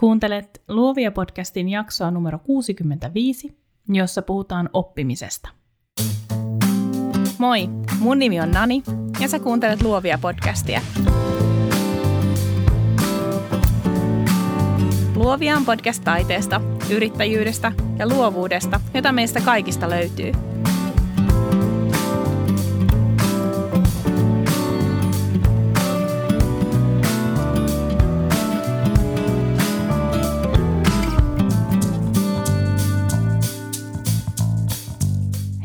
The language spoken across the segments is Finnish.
Kuuntelet Luovia podcastin jaksoa numero 65, jossa puhutaan oppimisesta. Moi, mun nimi on Nani ja sä kuuntelet Luovia podcastia. Luovia on podcast taiteesta, yrittäjyydestä ja luovuudesta, jota meistä kaikista löytyy –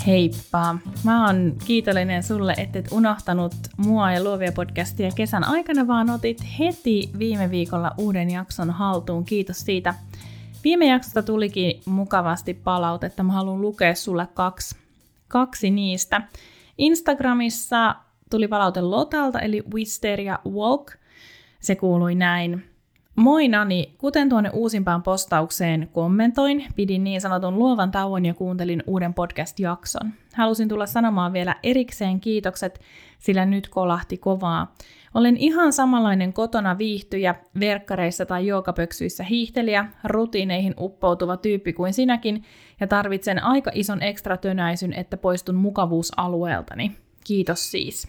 Heippa! Mä oon kiitollinen sulle, että et unohtanut mua ja Luovia podcastia kesän aikana, vaan otit heti viime viikolla uuden jakson haltuun. Kiitos siitä. Viime jaksosta tulikin mukavasti palautetta. Mä haluan lukea sulle kaksi, kaksi niistä. Instagramissa tuli palaute Lotalta, eli Wisteria Walk. Se kuului näin. Moi Nani, kuten tuonne uusimpaan postaukseen kommentoin, pidin niin sanotun luovan tauon ja kuuntelin uuden podcast-jakson. Halusin tulla sanomaan vielä erikseen kiitokset, sillä nyt kolahti kovaa. Olen ihan samanlainen kotona viihtyjä, verkkareissa tai jookapöksyissä hiihtelijä, rutiineihin uppoutuva tyyppi kuin sinäkin, ja tarvitsen aika ison ekstra tönäisyn, että poistun mukavuusalueeltani. Kiitos siis.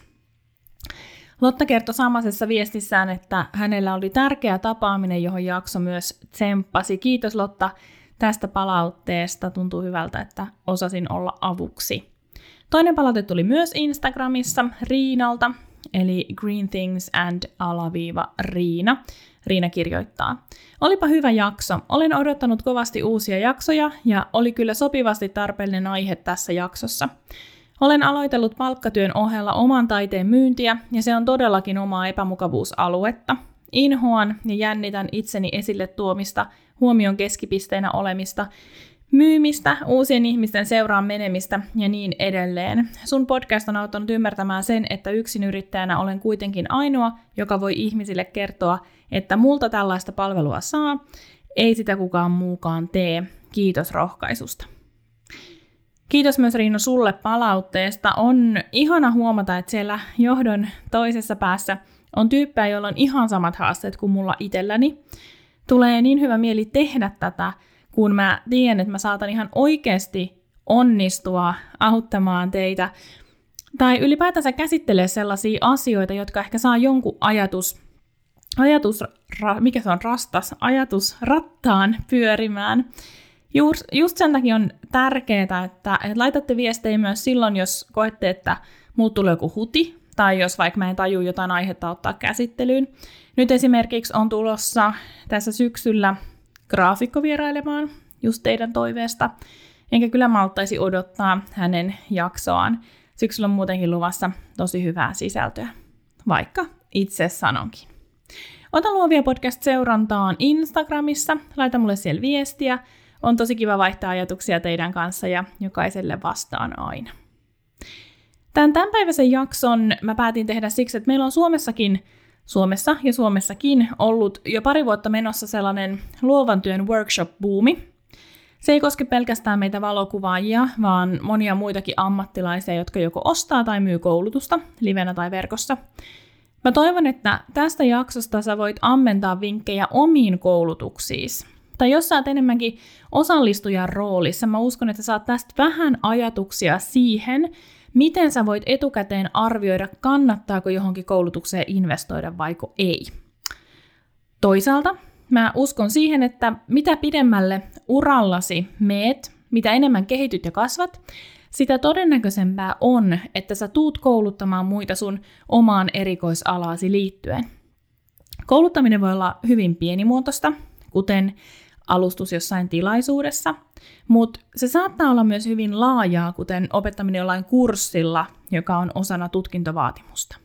Lotta kertoi samaisessa viestissään, että hänellä oli tärkeä tapaaminen, johon jakso myös tsemppasi. Kiitos Lotta tästä palautteesta. Tuntuu hyvältä, että osasin olla avuksi. Toinen palaute tuli myös Instagramissa Riinalta, eli Green Things and alaviiva Riina. Riina kirjoittaa. Olipa hyvä jakso. Olen odottanut kovasti uusia jaksoja ja oli kyllä sopivasti tarpeellinen aihe tässä jaksossa. Olen aloitellut palkkatyön ohella oman taiteen myyntiä ja se on todellakin omaa epämukavuusaluetta. Inhoan ja jännitän itseni esille tuomista, huomion keskipisteenä olemista, myymistä, uusien ihmisten seuraan menemistä ja niin edelleen. Sun podcast on auttanut ymmärtämään sen, että yksin yrittäjänä olen kuitenkin ainoa, joka voi ihmisille kertoa, että multa tällaista palvelua saa, ei sitä kukaan muukaan tee. Kiitos rohkaisusta. Kiitos myös Riino sulle palautteesta. On ihana huomata, että siellä johdon toisessa päässä on tyyppejä, joilla on ihan samat haasteet kuin mulla itselläni. Tulee niin hyvä mieli tehdä tätä, kun mä tiedän, että mä saatan ihan oikeasti onnistua auttamaan teitä tai ylipäätänsä käsittelee sellaisia asioita, jotka ehkä saa jonkun ajatus, ajatus mikä se on rastas, ajatus rattaan pyörimään. Just, just sen takia on tärkeää, että, että laitatte viestejä myös silloin, jos koette, että muut tulee joku huti, tai jos vaikka mä en taju jotain aihetta ottaa käsittelyyn. Nyt esimerkiksi on tulossa tässä syksyllä graafikko vierailemaan just teidän toiveesta, enkä kyllä malttaisi odottaa hänen jaksoaan. Syksyllä on muutenkin luvassa tosi hyvää sisältöä, vaikka itse sanonkin. Ota luovia podcast-seurantaan Instagramissa, laita mulle siellä viestiä, on tosi kiva vaihtaa ajatuksia teidän kanssa ja jokaiselle vastaan aina. Tämän tämänpäiväisen jakson mä päätin tehdä siksi, että meillä on Suomessakin, Suomessa ja Suomessakin ollut jo pari vuotta menossa sellainen luovan työn workshop-buumi. Se ei koske pelkästään meitä valokuvaajia, vaan monia muitakin ammattilaisia, jotka joko ostaa tai myy koulutusta, livenä tai verkossa. Mä toivon, että tästä jaksosta sä voit ammentaa vinkkejä omiin koulutuksiisi tai jos sä oot enemmänkin osallistujan roolissa, mä uskon, että saat tästä vähän ajatuksia siihen, miten sä voit etukäteen arvioida, kannattaako johonkin koulutukseen investoida vaiko ei. Toisaalta mä uskon siihen, että mitä pidemmälle urallasi meet, mitä enemmän kehityt ja kasvat, sitä todennäköisempää on, että sä tuut kouluttamaan muita sun omaan erikoisalaasi liittyen. Kouluttaminen voi olla hyvin pienimuotoista, kuten alustus jossain tilaisuudessa, mutta se saattaa olla myös hyvin laajaa, kuten opettaminen jollain kurssilla, joka on osana tutkintovaatimusta.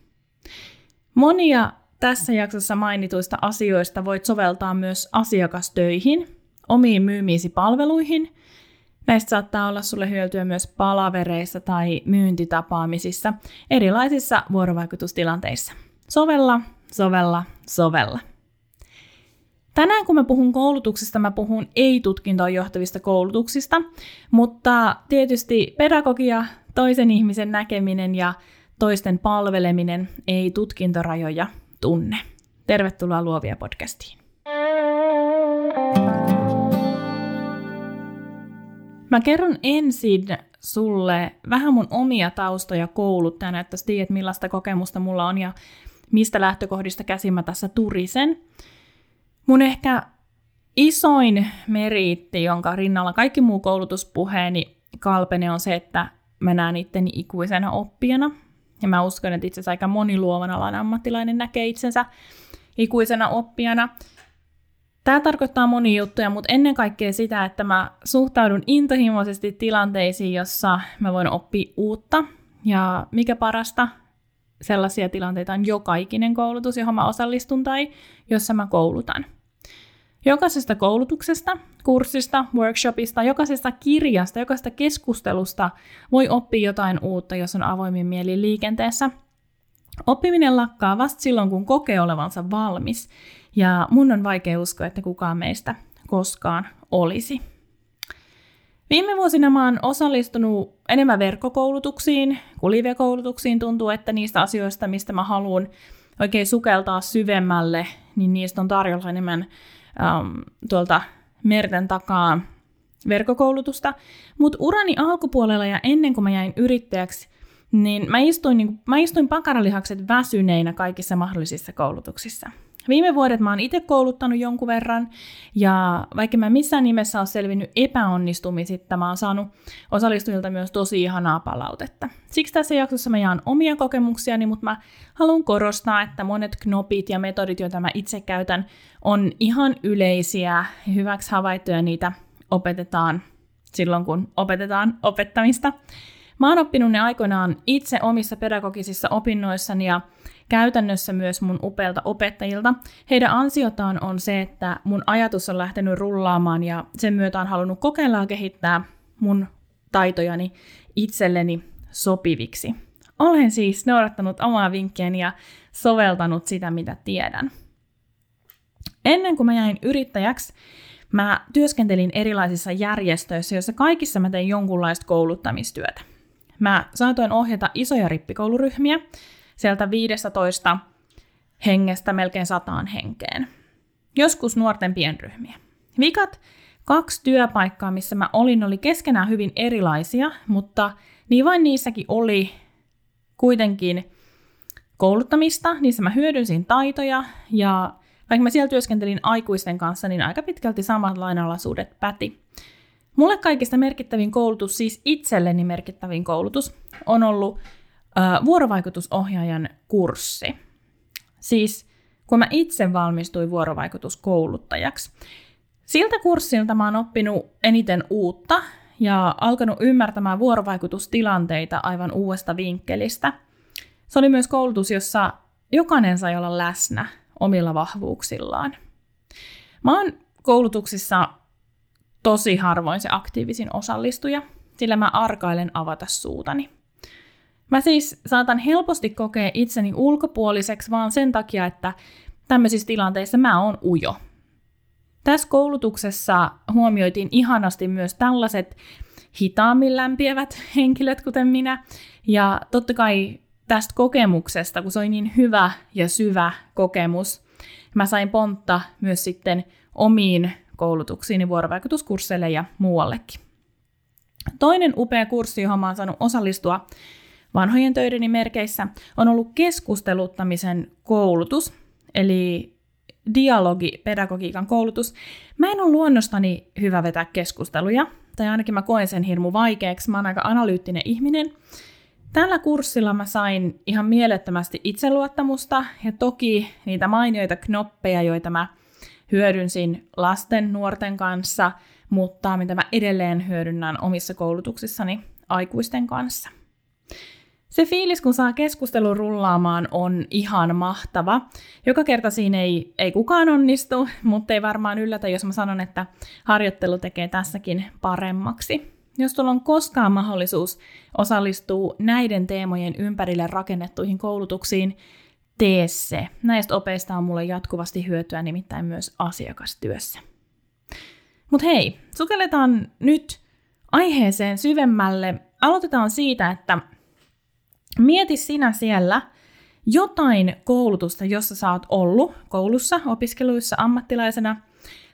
Monia tässä jaksossa mainituista asioista voit soveltaa myös asiakastöihin, omiin myymiisi palveluihin. Näistä saattaa olla sulle hyötyä myös palavereissa tai myyntitapaamisissa, erilaisissa vuorovaikutustilanteissa. Sovella, sovella, sovella. Tänään kun mä puhun koulutuksista, mä puhun ei-tutkintoon johtavista koulutuksista, mutta tietysti pedagogia, toisen ihmisen näkeminen ja toisten palveleminen ei tutkintorajoja tunne. Tervetuloa Luovia podcastiin. Mä kerron ensin sulle vähän mun omia taustoja kouluttajana, että tiedät millaista kokemusta mulla on ja mistä lähtökohdista käsin mä tässä turisen. Mun ehkä isoin meriitti, jonka rinnalla kaikki muu koulutuspuheeni kalpene on se, että mä näen itteni ikuisena oppijana. Ja mä uskon, että itse asiassa aika moni luovan alan ammattilainen näkee itsensä ikuisena oppijana. Tämä tarkoittaa moni juttuja, mutta ennen kaikkea sitä, että mä suhtaudun intohimoisesti tilanteisiin, jossa mä voin oppia uutta. Ja mikä parasta, sellaisia tilanteita on joka ikinen koulutus, johon mä osallistun tai jossa mä koulutan. Jokaisesta koulutuksesta, kurssista, workshopista, jokaisesta kirjasta, jokaisesta keskustelusta voi oppia jotain uutta, jos on avoimin mieli liikenteessä. Oppiminen lakkaa vasta silloin, kun kokee olevansa valmis, ja mun on vaikea uskoa, että kukaan meistä koskaan olisi. Viime vuosina mä oon osallistunut enemmän verkkokoulutuksiin kuin live-koulutuksiin. Tuntuu, että niistä asioista, mistä mä haluan oikein sukeltaa syvemmälle, niin niistä on tarjolla enemmän ähm, tuolta merten takaa verkkokoulutusta. Mutta urani alkupuolella ja ennen kuin mä jäin yrittäjäksi, niin mä istuin, niin, mä istuin pakaralihakset väsyneinä kaikissa mahdollisissa koulutuksissa. Viime vuodet mä oon itse kouluttanut jonkun verran, ja vaikka mä missään nimessä ole selvinnyt epäonnistumisista, mä oon saanut osallistujilta myös tosi ihanaa palautetta. Siksi tässä jaksossa mä jaan omia kokemuksiani, mutta mä haluan korostaa, että monet knopit ja metodit, joita mä itse käytän, on ihan yleisiä, hyväksi havaittuja, niitä opetetaan silloin, kun opetetaan opettamista. Mä oon oppinut ne aikoinaan itse omissa pedagogisissa opinnoissani ja käytännössä myös mun upeilta opettajilta. Heidän ansiotaan on se, että mun ajatus on lähtenyt rullaamaan ja sen myötä on halunnut kokeilla ja kehittää mun taitojani itselleni sopiviksi. Olen siis noudattanut omaa vinkkiäni ja soveltanut sitä, mitä tiedän. Ennen kuin mä jäin yrittäjäksi, mä työskentelin erilaisissa järjestöissä, joissa kaikissa mä tein jonkunlaista kouluttamistyötä. Mä saatoin ohjata isoja rippikouluryhmiä, sieltä 15 hengestä melkein sataan henkeen. Joskus nuorten pienryhmiä. Vikat kaksi työpaikkaa, missä mä olin, oli keskenään hyvin erilaisia, mutta niin vain niissäkin oli kuitenkin kouluttamista, niissä mä hyödynsin taitoja ja vaikka mä siellä työskentelin aikuisten kanssa, niin aika pitkälti samat lainalaisuudet päti. Mulle kaikista merkittävin koulutus, siis itselleni merkittävin koulutus, on ollut vuorovaikutusohjaajan kurssi. Siis kun mä itse valmistuin vuorovaikutuskouluttajaksi. Siltä kurssilta mä oon oppinut eniten uutta ja alkanut ymmärtämään vuorovaikutustilanteita aivan uudesta vinkkelistä. Se oli myös koulutus, jossa jokainen sai olla läsnä omilla vahvuuksillaan. Mä oon koulutuksissa tosi harvoin se aktiivisin osallistuja, sillä mä arkailen avata suutani. Mä siis saatan helposti kokea itseni ulkopuoliseksi vaan sen takia, että tämmöisissä tilanteissa mä oon ujo. Tässä koulutuksessa huomioitiin ihanasti myös tällaiset hitaammin lämpiävät henkilöt, kuten minä. Ja totta kai tästä kokemuksesta, kun se oli niin hyvä ja syvä kokemus, mä sain pontta myös sitten omiin koulutuksiini, vuorovaikutuskursseille ja muuallekin. Toinen upea kurssi, johon mä oon saanut osallistua, vanhojen töideni merkeissä on ollut keskusteluttamisen koulutus, eli dialogipedagogiikan koulutus. Mä en ole luonnostani hyvä vetää keskusteluja, tai ainakin mä koen sen hirmu vaikeaksi. Mä oon aika analyyttinen ihminen. Tällä kurssilla mä sain ihan mielettömästi itseluottamusta ja toki niitä mainioita knoppeja, joita mä hyödynsin lasten, nuorten kanssa, mutta mitä mä edelleen hyödynnän omissa koulutuksissani aikuisten kanssa. Se fiilis, kun saa keskustelun rullaamaan, on ihan mahtava. Joka kerta siinä ei, ei kukaan onnistu, mutta ei varmaan yllätä, jos mä sanon, että harjoittelu tekee tässäkin paremmaksi. Jos tuolla on koskaan mahdollisuus osallistua näiden teemojen ympärille rakennettuihin koulutuksiin, tee se. Näistä opeista on mulle jatkuvasti hyötyä nimittäin myös asiakastyössä. Mutta hei, sukelletaan nyt aiheeseen syvemmälle. Aloitetaan siitä, että Mieti sinä siellä jotain koulutusta, jossa sä oot ollut koulussa, opiskeluissa, ammattilaisena,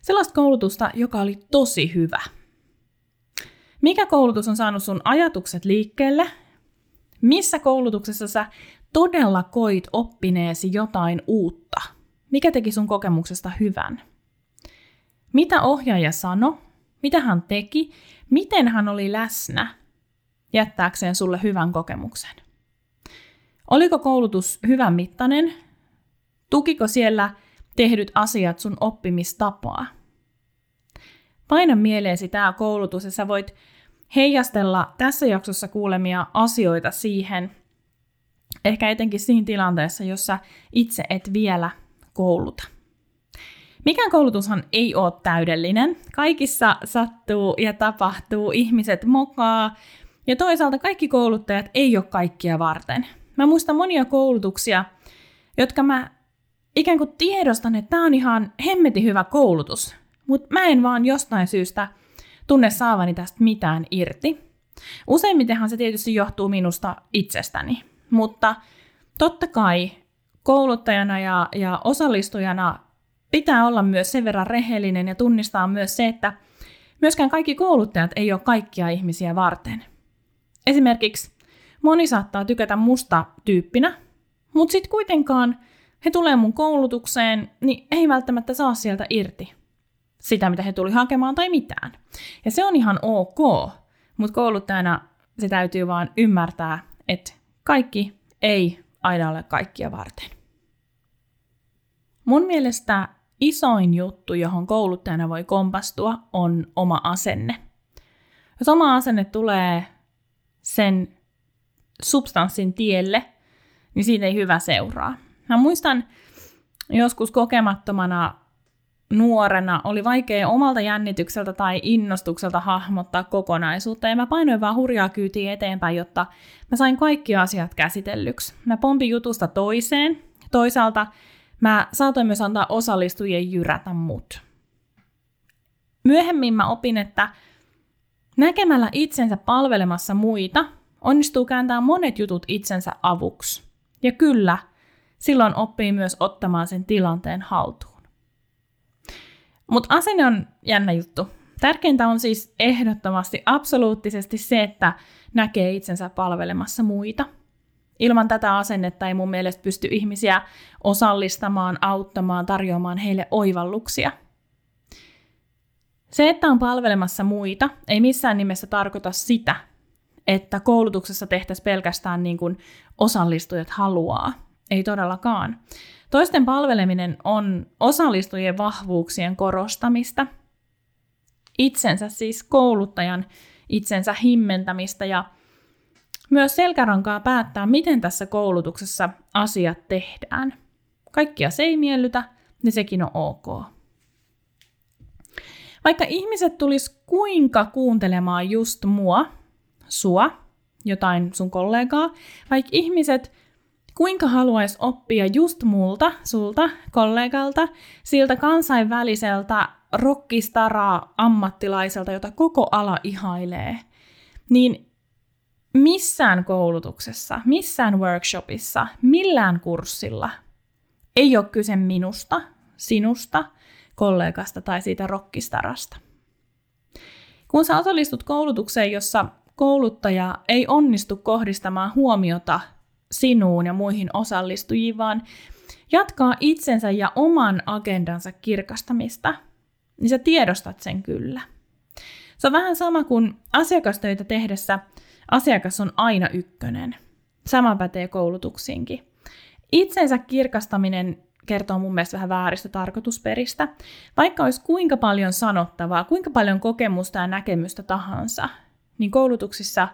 sellaista koulutusta, joka oli tosi hyvä. Mikä koulutus on saanut sun ajatukset liikkeelle? Missä koulutuksessa sä todella koit oppineesi jotain uutta? Mikä teki sun kokemuksesta hyvän? Mitä ohjaaja sanoi? Mitä hän teki? Miten hän oli läsnä jättääkseen sulle hyvän kokemuksen? Oliko koulutus hyvän mittainen? Tukiko siellä tehdyt asiat sun oppimistapaa? Paina mieleesi tämä koulutus ja sä voit heijastella tässä jaksossa kuulemia asioita siihen, ehkä etenkin siinä tilanteessa, jossa itse et vielä kouluta. Mikään koulutushan ei ole täydellinen. Kaikissa sattuu ja tapahtuu, ihmiset mokaa, ja toisaalta kaikki kouluttajat ei ole kaikkia varten. Mä muistan monia koulutuksia, jotka mä ikään kuin tiedostan, että tämä on ihan hemmetin hyvä koulutus, mutta mä en vaan jostain syystä tunne saavani tästä mitään irti. Useimmitenhan se tietysti johtuu minusta itsestäni, mutta totta kai kouluttajana ja, ja osallistujana pitää olla myös sen verran rehellinen ja tunnistaa myös se, että myöskään kaikki kouluttajat ei ole kaikkia ihmisiä varten. Esimerkiksi moni saattaa tykätä musta tyyppinä, mutta sitten kuitenkaan he tulee mun koulutukseen, niin ei välttämättä saa sieltä irti sitä, mitä he tuli hakemaan tai mitään. Ja se on ihan ok, mutta kouluttajana se täytyy vaan ymmärtää, että kaikki ei aina ole kaikkia varten. Mun mielestä isoin juttu, johon kouluttajana voi kompastua, on oma asenne. Jos oma asenne tulee sen substanssin tielle, niin siitä ei hyvä seuraa. Mä muistan joskus kokemattomana nuorena oli vaikea omalta jännitykseltä tai innostukselta hahmottaa kokonaisuutta, ja mä painoin vaan hurjaa kyytiä eteenpäin, jotta mä sain kaikki asiat käsitellyksi. Mä pompin jutusta toiseen, toisaalta mä saatoin myös antaa osallistujien jyrätä mut. Myöhemmin mä opin, että näkemällä itsensä palvelemassa muita, onnistuu kääntämään monet jutut itsensä avuksi. Ja kyllä, silloin oppii myös ottamaan sen tilanteen haltuun. Mutta asenne on jännä juttu. Tärkeintä on siis ehdottomasti absoluuttisesti se, että näkee itsensä palvelemassa muita. Ilman tätä asennetta ei mun mielestä pysty ihmisiä osallistamaan, auttamaan, tarjoamaan heille oivalluksia. Se, että on palvelemassa muita, ei missään nimessä tarkoita sitä, että koulutuksessa tehtäisiin pelkästään niin kuin osallistujat haluaa. Ei todellakaan. Toisten palveleminen on osallistujien vahvuuksien korostamista, itsensä siis kouluttajan itsensä himmentämistä ja myös selkärankaa päättää, miten tässä koulutuksessa asiat tehdään. Kaikkia se ei miellytä, niin sekin on ok. Vaikka ihmiset tulis kuinka kuuntelemaan just mua, sua, jotain sun kollegaa, vaikka ihmiset kuinka haluaisi oppia just multa, sulta, kollegalta, siltä kansainväliseltä rockistaraa ammattilaiselta, jota koko ala ihailee, niin missään koulutuksessa, missään workshopissa, millään kurssilla ei ole kyse minusta, sinusta, kollegasta tai siitä rockistarasta. Kun sä osallistut koulutukseen, jossa kouluttaja ei onnistu kohdistamaan huomiota sinuun ja muihin osallistujiin, vaan jatkaa itsensä ja oman agendansa kirkastamista, niin sä tiedostat sen kyllä. Se on vähän sama kuin asiakastöitä tehdessä asiakas on aina ykkönen. Sama pätee koulutuksiinkin. Itsensä kirkastaminen kertoo mun mielestä vähän vääristä tarkoitusperistä. Vaikka olisi kuinka paljon sanottavaa, kuinka paljon kokemusta ja näkemystä tahansa, niin koulutuksissa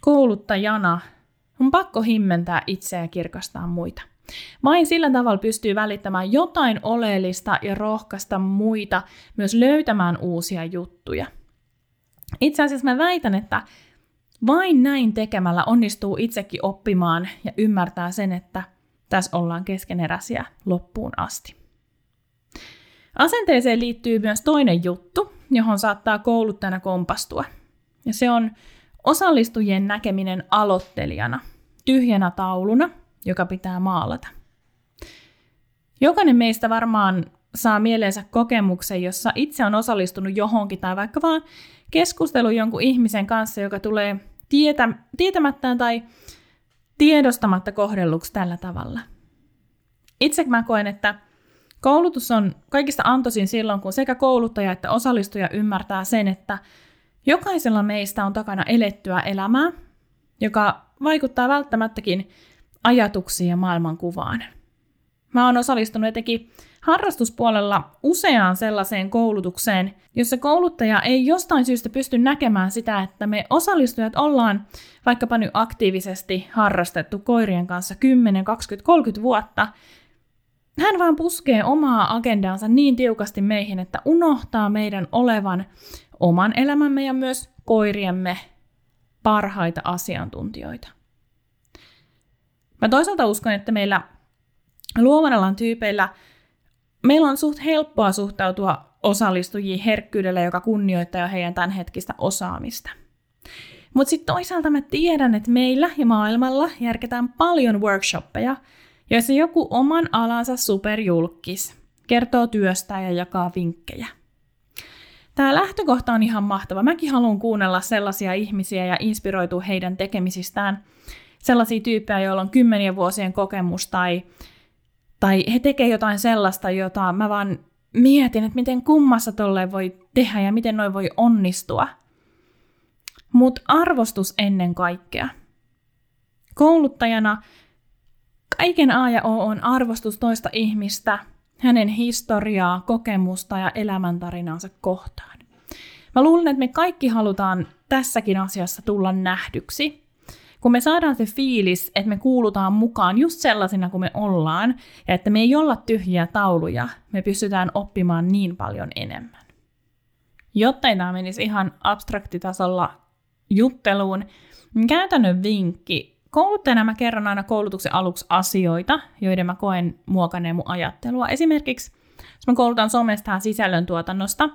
kouluttajana on pakko himmentää itseä ja kirkastaa muita. Vain sillä tavalla pystyy välittämään jotain oleellista ja rohkaista muita myös löytämään uusia juttuja. Itse asiassa mä väitän, että vain näin tekemällä onnistuu itsekin oppimaan ja ymmärtää sen, että tässä ollaan keskeneräisiä loppuun asti. Asenteeseen liittyy myös toinen juttu, johon saattaa kouluttajana kompastua. Ja se on osallistujien näkeminen aloittelijana, tyhjänä tauluna, joka pitää maalata. Jokainen meistä varmaan saa mieleensä kokemuksen, jossa itse on osallistunut johonkin tai vaikka vaan keskustelu jonkun ihmisen kanssa, joka tulee tietä, tietämättään tai tiedostamatta kohdelluksi tällä tavalla. Itse mä koen, että koulutus on kaikista antoisin silloin, kun sekä kouluttaja että osallistuja ymmärtää sen, että jokaisella meistä on takana elettyä elämää, joka vaikuttaa välttämättäkin ajatuksiin ja maailmankuvaan. Mä oon osallistunut etenkin harrastuspuolella useaan sellaiseen koulutukseen, jossa kouluttaja ei jostain syystä pysty näkemään sitä, että me osallistujat ollaan vaikkapa nyt aktiivisesti harrastettu koirien kanssa 10, 20, 30 vuotta. Hän vaan puskee omaa agendaansa niin tiukasti meihin, että unohtaa meidän olevan oman elämämme ja myös koiriemme parhaita asiantuntijoita. Mä toisaalta uskon, että meillä luovan alan tyypeillä meillä on suht helppoa suhtautua osallistujiin herkkyydellä, joka kunnioittaa heidän tämänhetkistä osaamista. Mutta sitten toisaalta mä tiedän, että meillä ja maailmalla järketään paljon workshoppeja, joissa joku oman alansa superjulkis kertoo työstä ja jakaa vinkkejä. Tämä lähtökohta on ihan mahtava. Mäkin haluan kuunnella sellaisia ihmisiä ja inspiroitua heidän tekemisistään. Sellaisia tyyppejä, joilla on kymmenien vuosien kokemus tai tai he tekevät jotain sellaista, jota mä vaan mietin, että miten kummassa tolleen voi tehdä ja miten noin voi onnistua. Mutta arvostus ennen kaikkea. Kouluttajana kaiken A ja O on arvostus toista ihmistä, hänen historiaa, kokemusta ja elämäntarinaansa kohtaan. Mä luulen, että me kaikki halutaan tässäkin asiassa tulla nähdyksi – kun me saadaan se fiilis, että me kuulutaan mukaan just sellaisina kuin me ollaan, ja että me ei olla tyhjiä tauluja, me pystytään oppimaan niin paljon enemmän. Jotta ei tämä menisi ihan abstraktitasolla jutteluun, niin käytännön vinkki. Kouluttajana mä kerron aina koulutuksen aluksi asioita, joiden mä koen muokanneen mun ajattelua. Esimerkiksi, jos mä koulutan somesta ja sisällöntuotannosta,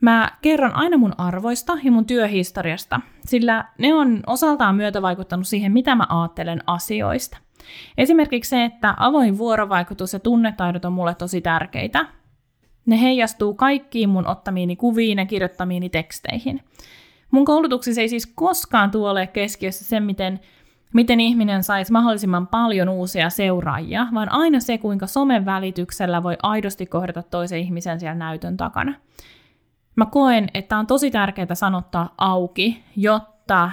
Mä kerron aina mun arvoista ja mun työhistoriasta, sillä ne on osaltaan myötä vaikuttanut siihen, mitä mä ajattelen asioista. Esimerkiksi se, että avoin vuorovaikutus ja tunnetaidot on mulle tosi tärkeitä. Ne heijastuu kaikkiin mun ottamiini kuviin ja kirjoittamiini teksteihin. Mun koulutuksissa ei siis koskaan tuole keskiössä se, miten, miten ihminen saisi mahdollisimman paljon uusia seuraajia, vaan aina se, kuinka somen välityksellä voi aidosti kohdata toisen ihmisen siellä näytön takana. Mä koen, että on tosi tärkeää sanottaa auki, jotta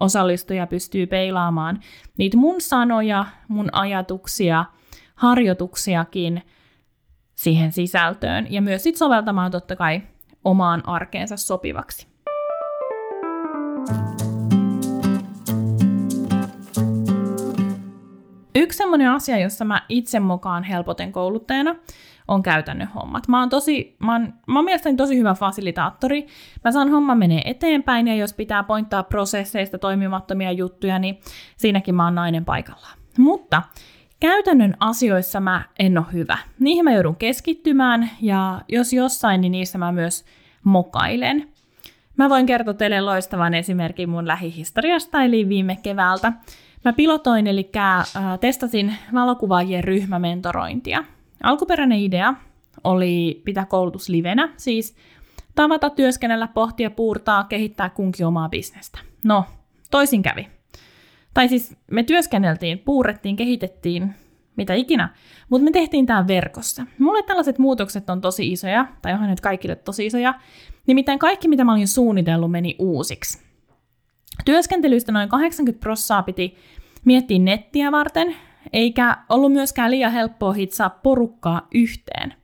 osallistuja pystyy peilaamaan niitä mun sanoja, mun ajatuksia, harjoituksiakin siihen sisältöön ja myös sit soveltamaan totta kai omaan arkeensa sopivaksi. Yksi sellainen asia, jossa mä itse mukaan helpoten kouluttajana, on käytännön hommat. Mä oon, tosi, mä oon, mä oon mielestäni tosi hyvä fasilitaattori. Mä saan homma menee eteenpäin ja jos pitää pointtaa prosesseista toimimattomia juttuja, niin siinäkin mä oon nainen paikalla. Mutta käytännön asioissa mä en ole hyvä. Niihin mä joudun keskittymään ja jos jossain, niin niissä mä myös mokailen. Mä voin kertoa teille loistavan esimerkin mun lähihistoriasta, eli viime keväältä. Mä pilotoin, eli äh, testasin valokuvaajien ryhmämentorointia. Alkuperäinen idea oli pitää koulutus livenä, siis tavata, työskennellä, pohtia, puurtaa, kehittää kunkin omaa bisnestä. No, toisin kävi. Tai siis me työskenneltiin, puurettiin, kehitettiin, mitä ikinä, mutta me tehtiin tämä verkossa. Mulle tällaiset muutokset on tosi isoja, tai onhan nyt kaikille tosi isoja, nimittäin kaikki mitä mä olin suunnitellut meni uusiksi. Työskentelyistä noin 80 prossaa piti miettiä nettiä varten, eikä ollut myöskään liian helppoa hitsaa porukkaa yhteen.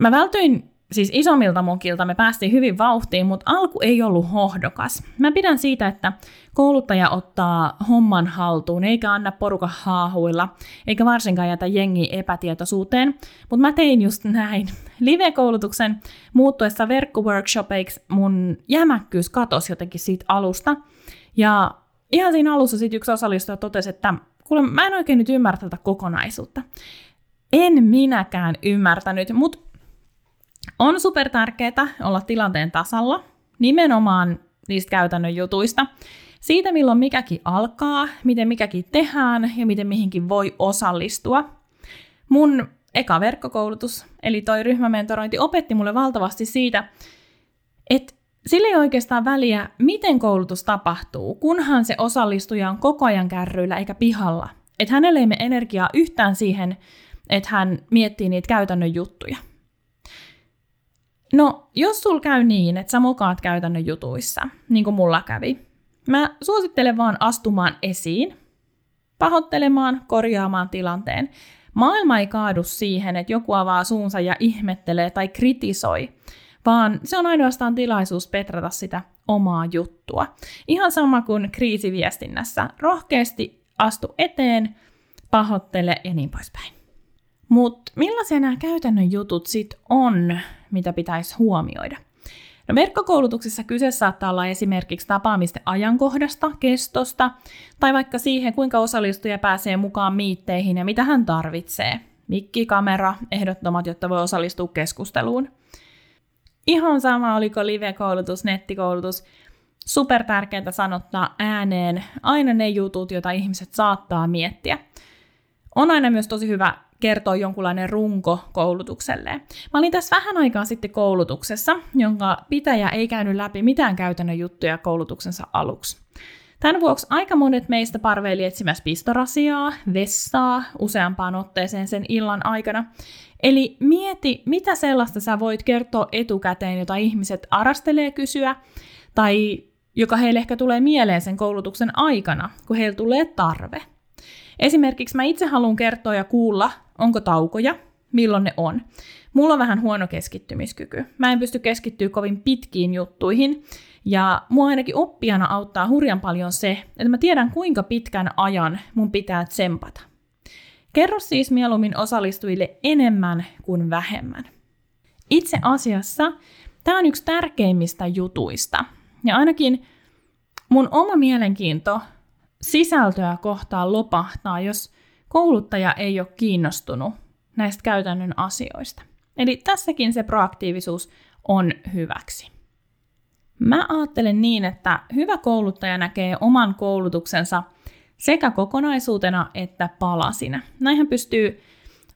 Mä vältyin siis isommilta mukilta, me päästiin hyvin vauhtiin, mutta alku ei ollut hohdokas. Mä pidän siitä, että kouluttaja ottaa homman haltuun, eikä anna poruka haahuilla, eikä varsinkaan jätä jengi epätietoisuuteen, mutta mä tein just näin. Live-koulutuksen muuttuessa verkkoworkshopeiksi mun jämäkkyys katosi jotenkin siitä alusta, ja ihan siinä alussa sitten yksi osallistuja totesi, että kuule, mä en oikein nyt ymmärrä tätä kokonaisuutta. En minäkään ymmärtänyt, mutta on super tärkeää olla tilanteen tasalla, nimenomaan niistä käytännön jutuista, siitä milloin mikäkin alkaa, miten mikäkin tehdään ja miten mihinkin voi osallistua. Mun eka verkkokoulutus, eli toi ryhmämentorointi, opetti mulle valtavasti siitä, että sillä ei oikeastaan väliä, miten koulutus tapahtuu, kunhan se osallistuja on koko ajan kärryillä eikä pihalla. Että hänelle ei mene energiaa yhtään siihen, että hän miettii niitä käytännön juttuja. No, jos sul käy niin, että sä mokaat käytännön jutuissa, niin kuin mulla kävi, mä suosittelen vaan astumaan esiin, pahoittelemaan, korjaamaan tilanteen. Maailma ei kaadu siihen, että joku avaa suunsa ja ihmettelee tai kritisoi, vaan se on ainoastaan tilaisuus petrata sitä omaa juttua. Ihan sama kuin kriisiviestinnässä. Rohkeasti astu eteen, pahoittele ja niin poispäin. Mutta millaisia nämä käytännön jutut sitten on, mitä pitäisi huomioida? No verkkokoulutuksessa kyse saattaa olla esimerkiksi tapaamisten ajankohdasta, kestosta tai vaikka siihen, kuinka osallistuja pääsee mukaan miitteihin ja mitä hän tarvitsee. Mikki, kamera, ehdottomat, jotta voi osallistua keskusteluun. Ihan sama, oliko live-koulutus, nettikoulutus, super tärkeää sanottaa ääneen aina ne jutut, joita ihmiset saattaa miettiä. On aina myös tosi hyvä kertoa jonkunlainen runko koulutukselleen. Mä olin tässä vähän aikaa sitten koulutuksessa, jonka pitäjä ei käynyt läpi mitään käytännön juttuja koulutuksensa aluksi. Tämän vuoksi aika monet meistä parveili etsimässä pistorasiaa, vessaa useampaan otteeseen sen illan aikana. Eli mieti, mitä sellaista sä voit kertoa etukäteen, jota ihmiset arastelee kysyä, tai joka heille ehkä tulee mieleen sen koulutuksen aikana, kun heillä tulee tarve. Esimerkiksi mä itse haluan kertoa ja kuulla, onko taukoja, milloin ne on. Mulla on vähän huono keskittymiskyky. Mä en pysty keskittyä kovin pitkiin juttuihin, ja mua ainakin oppijana auttaa hurjan paljon se, että mä tiedän kuinka pitkän ajan mun pitää tsempata. Kerro siis mieluummin osallistujille enemmän kuin vähemmän. Itse asiassa tämä on yksi tärkeimmistä jutuista. Ja ainakin mun oma mielenkiinto sisältöä kohtaan lopahtaa, jos kouluttaja ei ole kiinnostunut näistä käytännön asioista. Eli tässäkin se proaktiivisuus on hyväksi. Mä ajattelen niin, että hyvä kouluttaja näkee oman koulutuksensa sekä kokonaisuutena että palasina. Näin hän pystyy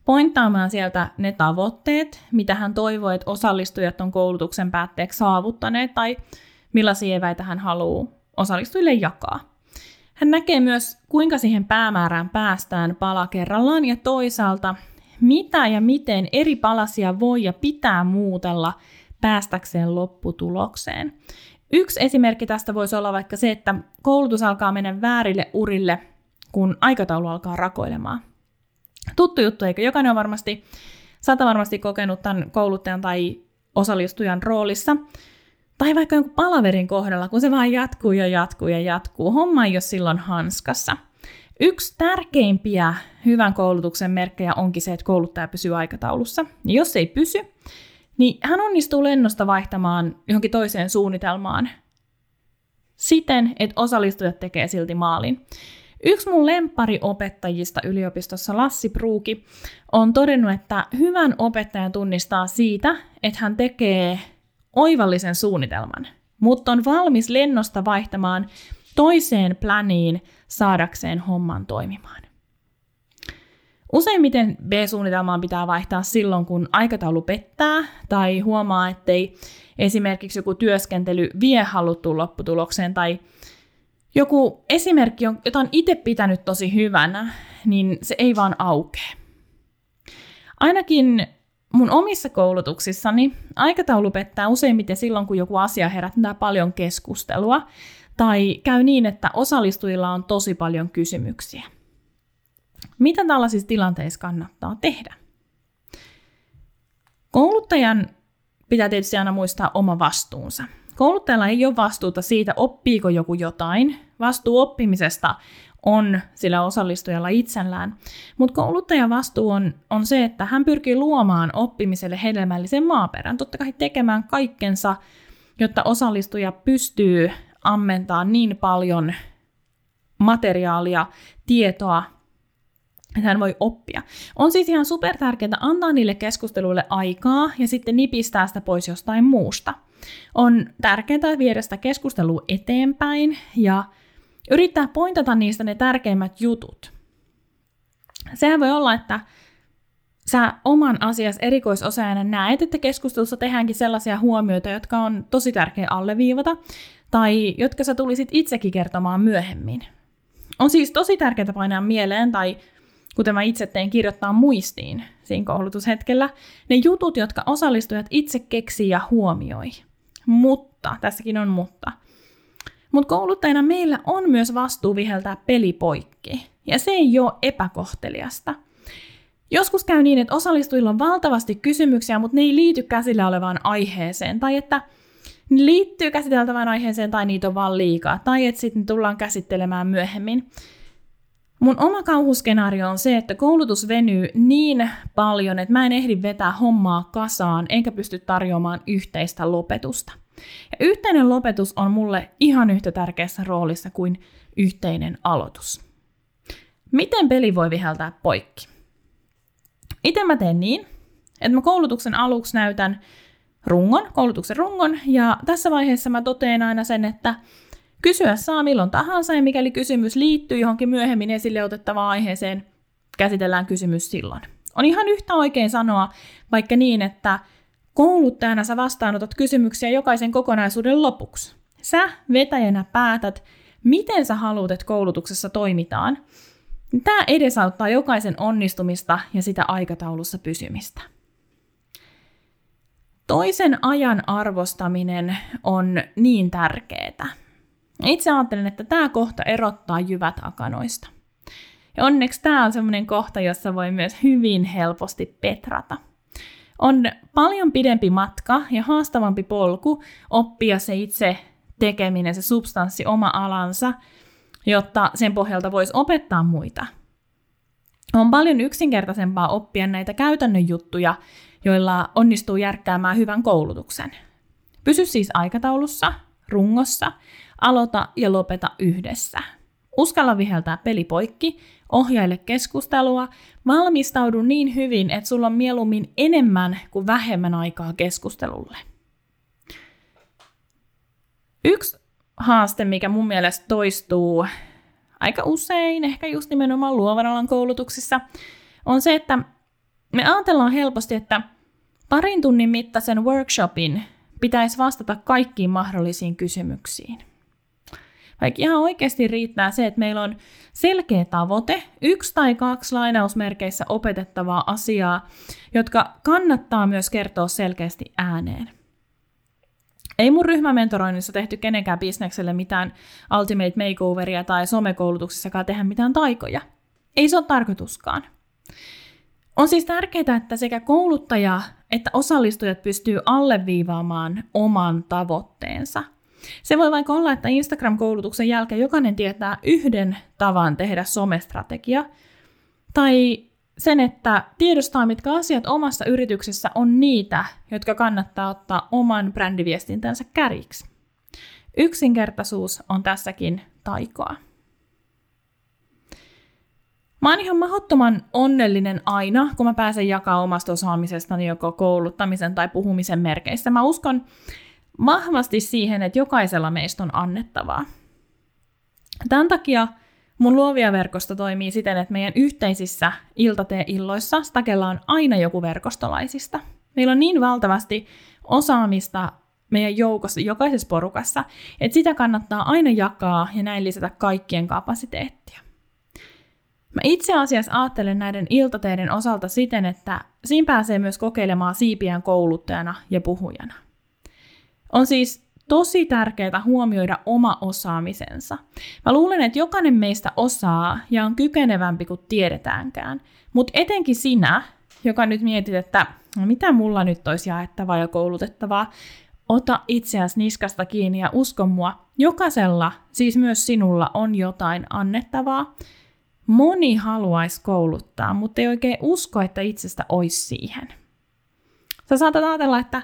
pointtaamaan sieltä ne tavoitteet, mitä hän toivoo, että osallistujat on koulutuksen päätteeksi saavuttaneet tai millaisia eväitä hän haluaa osallistujille jakaa. Hän näkee myös, kuinka siihen päämäärään päästään pala kerrallaan ja toisaalta, mitä ja miten eri palasia voi ja pitää muutella päästäkseen lopputulokseen. Yksi esimerkki tästä voisi olla vaikka se, että koulutus alkaa mennä väärille urille, kun aikataulu alkaa rakoilemaan. Tuttu juttu, eikö? Jokainen on varmasti, sata varmasti kokenut tämän kouluttajan tai osallistujan roolissa, tai vaikka jonkun palaverin kohdalla, kun se vaan jatkuu ja jatkuu ja jatkuu. Homma ei ole silloin hanskassa. Yksi tärkeimpiä hyvän koulutuksen merkkejä onkin se, että kouluttaja pysyy aikataulussa. Ja jos ei pysy, niin hän onnistuu lennosta vaihtamaan johonkin toiseen suunnitelmaan siten, että osallistujat tekee silti maalin. Yksi mun lemppariopettajista yliopistossa, Lassi Pruuki, on todennut, että hyvän opettajan tunnistaa siitä, että hän tekee oivallisen suunnitelman, mutta on valmis lennosta vaihtamaan toiseen pläniin saadakseen homman toimimaan. Useimmiten B-suunnitelmaan pitää vaihtaa silloin, kun aikataulu pettää tai huomaa, ettei esimerkiksi joku työskentely vie haluttuun lopputulokseen tai joku esimerkki, jota on itse pitänyt tosi hyvänä, niin se ei vaan aukee. Ainakin mun omissa koulutuksissani aikataulu pettää useimmiten silloin, kun joku asia herättää paljon keskustelua, tai käy niin, että osallistujilla on tosi paljon kysymyksiä. Mitä tällaisissa tilanteissa kannattaa tehdä? Kouluttajan pitää tietysti aina muistaa oma vastuunsa. Kouluttajalla ei ole vastuuta siitä, oppiiko joku jotain. Vastuu oppimisesta on sillä osallistujalla itsellään. Mutta kouluttajan vastuu on, on se, että hän pyrkii luomaan oppimiselle hedelmällisen maaperän. Totta kai tekemään kaikkensa, jotta osallistuja pystyy ammentaa niin paljon materiaalia, tietoa, että hän voi oppia. On siis ihan super tärkeää antaa niille keskusteluille aikaa ja sitten nipistää sitä pois jostain muusta. On tärkeää viedä sitä keskustelua eteenpäin ja yrittää pointata niistä ne tärkeimmät jutut. Sehän voi olla, että sä oman asias erikoisosaajana näet, että keskustelussa tehdäänkin sellaisia huomioita, jotka on tosi tärkeä alleviivata, tai jotka sä tulisit itsekin kertomaan myöhemmin. On siis tosi tärkeää painaa mieleen, tai kuten mä itse tein, kirjoittaa muistiin siinä koulutushetkellä, ne jutut, jotka osallistujat itse keksii ja huomioi. Mutta, tässäkin on mutta. Mutta kouluttajana meillä on myös vastuu viheltää peli poikki. Ja se ei ole epäkohteliasta. Joskus käy niin, että osallistujilla on valtavasti kysymyksiä, mutta ne ei liity käsillä olevaan aiheeseen, tai että ne liittyy käsiteltävään aiheeseen, tai niitä on vaan liikaa, tai että sitten tullaan käsittelemään myöhemmin. Mun oma kauhuskenaario on se, että koulutus venyy niin paljon, että mä en ehdi vetää hommaa kasaan, enkä pysty tarjoamaan yhteistä lopetusta. Ja yhteinen lopetus on mulle ihan yhtä tärkeässä roolissa kuin yhteinen aloitus. Miten peli voi viheltää poikki? Itse mä teen niin, että mä koulutuksen aluksi näytän rungon, koulutuksen rungon, ja tässä vaiheessa mä toteen aina sen, että kysyä saa milloin tahansa, ja mikäli kysymys liittyy johonkin myöhemmin esille otettavaan aiheeseen, käsitellään kysymys silloin. On ihan yhtä oikein sanoa vaikka niin, että kouluttajana sä vastaanotat kysymyksiä jokaisen kokonaisuuden lopuksi. Sä vetäjänä päätät, miten sä haluat, että koulutuksessa toimitaan, Tämä edesauttaa jokaisen onnistumista ja sitä aikataulussa pysymistä. Toisen ajan arvostaminen on niin tärkeää. Itse ajattelen, että tämä kohta erottaa jyvät akanoista. Ja onneksi tämä on sellainen kohta, jossa voi myös hyvin helposti petrata. On paljon pidempi matka ja haastavampi polku oppia se itse tekeminen, se substanssi, oma alansa – jotta sen pohjalta voisi opettaa muita. On paljon yksinkertaisempaa oppia näitä käytännön juttuja, joilla onnistuu järkkäämään hyvän koulutuksen. Pysy siis aikataulussa, rungossa, aloita ja lopeta yhdessä. Uskalla viheltää peli poikki, ohjaile keskustelua, valmistaudu niin hyvin, että sulla on mieluummin enemmän kuin vähemmän aikaa keskustelulle. Yksi haaste, mikä mun mielestä toistuu aika usein, ehkä just nimenomaan luovan alan koulutuksissa, on se, että me ajatellaan helposti, että parin tunnin mittaisen workshopin pitäisi vastata kaikkiin mahdollisiin kysymyksiin. Vaikka ihan oikeasti riittää se, että meillä on selkeä tavoite, yksi tai kaksi lainausmerkeissä opetettavaa asiaa, jotka kannattaa myös kertoa selkeästi ääneen. Ei mun ryhmämentoroinnissa tehty kenenkään bisnekselle mitään ultimate makeoveria tai somekoulutuksessakaan tehdä mitään taikoja. Ei se ole tarkoituskaan. On siis tärkeää, että sekä kouluttaja että osallistujat pystyy alleviivaamaan oman tavoitteensa. Se voi vaikka olla, että Instagram-koulutuksen jälkeen jokainen tietää yhden tavan tehdä somestrategia, tai sen, että tiedostaa, mitkä asiat omassa yrityksessä on niitä, jotka kannattaa ottaa oman brändiviestintänsä kärjiksi. Yksinkertaisuus on tässäkin taikoa. Mä oon ihan mahdottoman onnellinen aina, kun mä pääsen jakaa omasta osaamisestani joko kouluttamisen tai puhumisen merkeissä. Mä uskon vahvasti siihen, että jokaisella meistä on annettavaa. Tämän takia Mun luovia verkosto toimii siten, että meidän yhteisissä iltateilloissa Stakella on aina joku verkostolaisista. Meillä on niin valtavasti osaamista meidän joukossa, jokaisessa porukassa, että sitä kannattaa aina jakaa ja näin lisätä kaikkien kapasiteettia. Mä itse asiassa ajattelen näiden iltateiden osalta siten, että siinä pääsee myös kokeilemaan siipiään kouluttajana ja puhujana. On siis tosi tärkeää huomioida oma osaamisensa. Mä luulen, että jokainen meistä osaa ja on kykenevämpi kuin tiedetäänkään. Mutta etenkin sinä, joka nyt mietit, että no mitä mulla nyt olisi jaettavaa ja koulutettavaa, ota itseäsi niskasta kiinni ja usko mua, jokaisella, siis myös sinulla, on jotain annettavaa. Moni haluaisi kouluttaa, mutta ei oikein usko, että itsestä olisi siihen. Sä saatat ajatella, että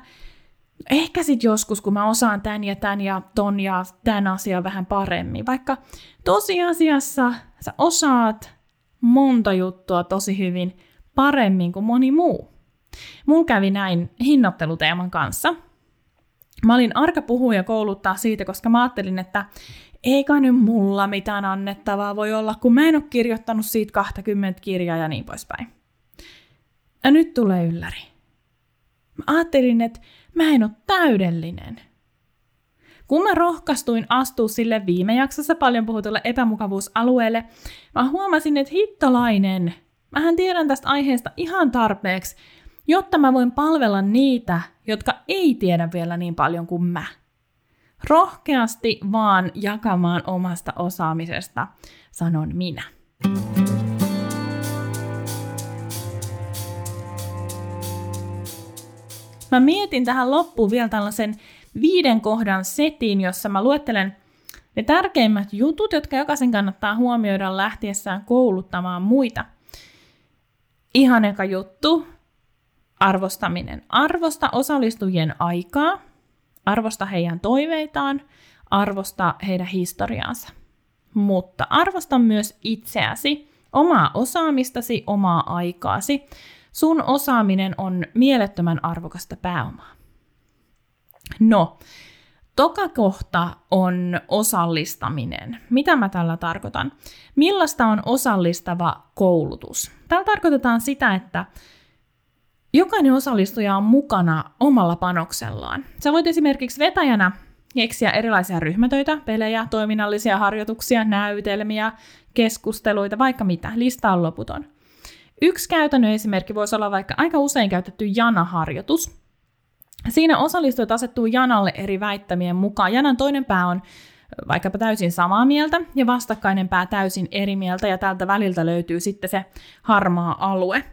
ehkä sitten joskus, kun mä osaan tämän ja tämän ja ton ja tämän asian vähän paremmin. Vaikka tosiasiassa sä osaat monta juttua tosi hyvin paremmin kuin moni muu. Mulla kävi näin hinnoitteluteeman kanssa. Mä olin arka puhuja kouluttaa siitä, koska mä ajattelin, että eikä nyt mulla mitään annettavaa voi olla, kun mä en ole kirjoittanut siitä 20 kirjaa ja niin poispäin. Ja nyt tulee ylläri. Mä ajattelin, että mä en ole täydellinen. Kun mä rohkastuin astua sille viime jaksossa paljon puhutulle epämukavuusalueelle, mä huomasin, että hittolainen, mähän tiedän tästä aiheesta ihan tarpeeksi, jotta mä voin palvella niitä, jotka ei tiedä vielä niin paljon kuin mä. Rohkeasti vaan jakamaan omasta osaamisesta, sanon minä. Mä mietin tähän loppuun vielä tällaisen viiden kohdan setin, jossa mä luettelen ne tärkeimmät jutut, jotka jokaisen kannattaa huomioida lähtiessään kouluttamaan muita. Ihan eka juttu, arvostaminen. Arvosta osallistujien aikaa, arvosta heidän toiveitaan, arvosta heidän historiaansa. Mutta arvosta myös itseäsi, omaa osaamistasi, omaa aikaasi. Sun osaaminen on mielettömän arvokasta pääomaa. No, toka kohta on osallistaminen. Mitä mä tällä tarkoitan? Millaista on osallistava koulutus? Tällä tarkoitetaan sitä, että jokainen osallistuja on mukana omalla panoksellaan. Sä voit esimerkiksi vetäjänä keksiä erilaisia ryhmätöitä, pelejä, toiminnallisia harjoituksia, näytelmiä, keskusteluita, vaikka mitä. Lista on loputon. Yksi käytännön esimerkki voisi olla vaikka aika usein käytetty janaharjoitus. Siinä osallistujat asettuu janalle eri väittämien mukaan. Janan toinen pää on vaikkapa täysin samaa mieltä ja vastakkainen pää täysin eri mieltä ja tältä väliltä löytyy sitten se harmaa alue.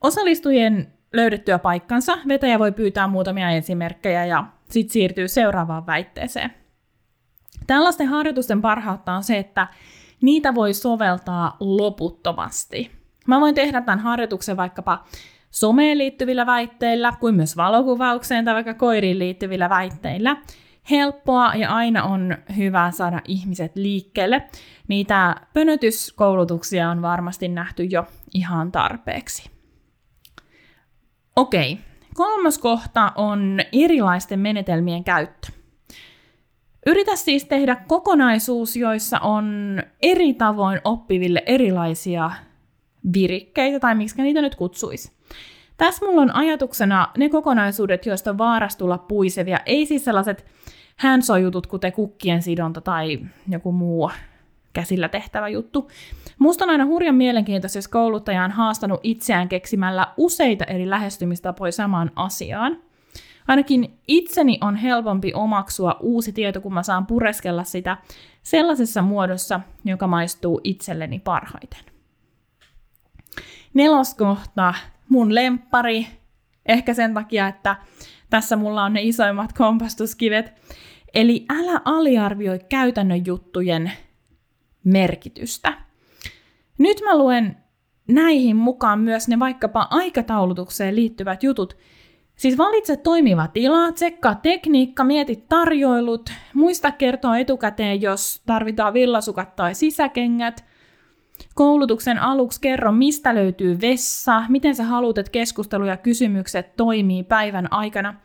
Osallistujien löydettyä paikkansa vetäjä voi pyytää muutamia esimerkkejä ja sitten siirtyy seuraavaan väitteeseen. Tällaisten harjoitusten parhautta on se, että niitä voi soveltaa loputtomasti. Mä voin tehdä tämän harjoituksen vaikkapa someen liittyvillä väitteillä, kuin myös valokuvaukseen tai vaikka koiriin liittyvillä väitteillä. Helppoa ja aina on hyvä saada ihmiset liikkeelle. Niitä pönötyskoulutuksia on varmasti nähty jo ihan tarpeeksi. Okei, kolmas kohta on erilaisten menetelmien käyttö. Yritä siis tehdä kokonaisuus, joissa on eri tavoin oppiville erilaisia virikkeitä, tai miksi niitä nyt kutsuisi. Tässä mulla on ajatuksena ne kokonaisuudet, joista on vaaras tulla puisevia, ei siis sellaiset hands kuten kukkien sidonta tai joku muu käsillä tehtävä juttu. Musta on aina hurjan mielenkiintoista, jos kouluttaja on haastanut itseään keksimällä useita eri lähestymistapoja samaan asiaan. Ainakin itseni on helpompi omaksua uusi tieto, kun mä saan pureskella sitä sellaisessa muodossa, joka maistuu itselleni parhaiten. Neloskohta, mun lempari, ehkä sen takia, että tässä mulla on ne isoimmat kompastuskivet. Eli älä aliarvioi käytännön juttujen merkitystä. Nyt mä luen näihin mukaan myös ne vaikkapa aikataulutukseen liittyvät jutut. Siis valitse toimiva tila, tsekkaa tekniikka, mieti tarjoilut, muista kertoa etukäteen, jos tarvitaan villasukat tai sisäkengät. Koulutuksen aluksi kerro, mistä löytyy vessa, miten sä haluat, että keskustelu ja kysymykset toimii päivän aikana –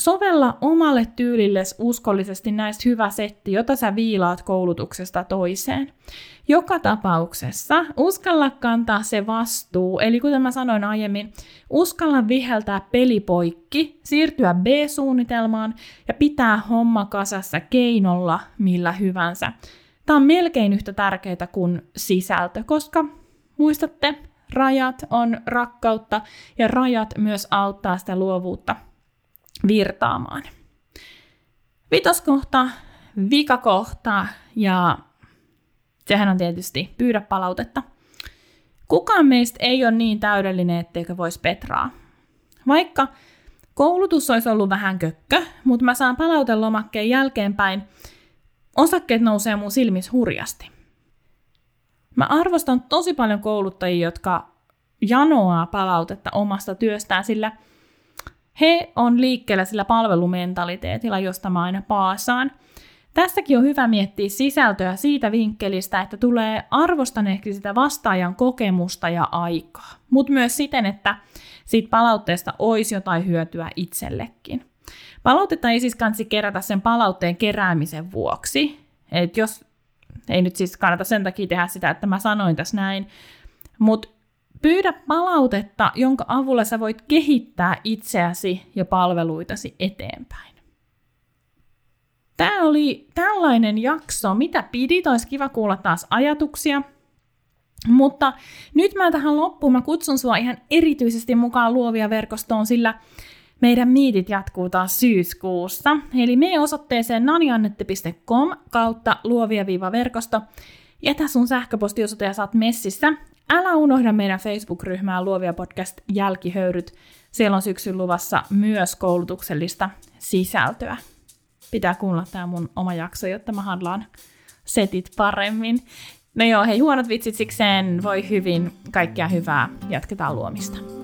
Sovella omalle tyylilles uskollisesti näistä hyvä setti, jota sä viilaat koulutuksesta toiseen. Joka tapauksessa uskalla kantaa se vastuu, eli kuten mä sanoin aiemmin, uskalla viheltää pelipoikki, siirtyä B-suunnitelmaan ja pitää homma kasassa keinolla millä hyvänsä. Tämä on melkein yhtä tärkeää kuin sisältö, koska muistatte, rajat on rakkautta ja rajat myös auttaa sitä luovuutta virtaamaan. Vitoskohta, vikakohta ja sehän on tietysti pyydä palautetta. Kukaan meistä ei ole niin täydellinen, etteikö voisi petraa. Vaikka koulutus olisi ollut vähän kökkö, mutta mä saan palautelomakkeen jälkeenpäin, osakkeet nousee mun silmissä hurjasti. Mä arvostan tosi paljon kouluttajia, jotka janoaa palautetta omasta työstään, sillä – he on liikkeellä sillä palvelumentaliteetilla, josta mä aina paasaan. Tässäkin on hyvä miettiä sisältöä siitä vinkkelistä, että tulee arvostaneeksi sitä vastaajan kokemusta ja aikaa, mutta myös siten, että siitä palautteesta olisi jotain hyötyä itsellekin. Palautetta ei siis kansi kerätä sen palautteen keräämisen vuoksi. Et jos, ei nyt siis kannata sen takia tehdä sitä, että mä sanoin tässä näin, mutta Pyydä palautetta, jonka avulla sä voit kehittää itseäsi ja palveluitasi eteenpäin. Tämä oli tällainen jakso. Mitä pidit? Olisi kiva kuulla taas ajatuksia. Mutta nyt mä tähän loppuun mä kutsun sua ihan erityisesti mukaan luovia verkostoon, sillä meidän miitit jatkuu taas syyskuussa. Eli mene osoitteeseen naniannette.com kautta luovia-verkosto. Jätä sun sähköpostiosoite ja saat messissä. Älä unohda meidän Facebook-ryhmää Luovia podcast jälkihöyryt. Siellä on syksyn luvassa myös koulutuksellista sisältöä. Pitää kuulla tämä mun oma jakso, jotta mä handlaan setit paremmin. No joo, hei huonot vitsit sikseen, voi hyvin, kaikkea hyvää, jatketaan luomista.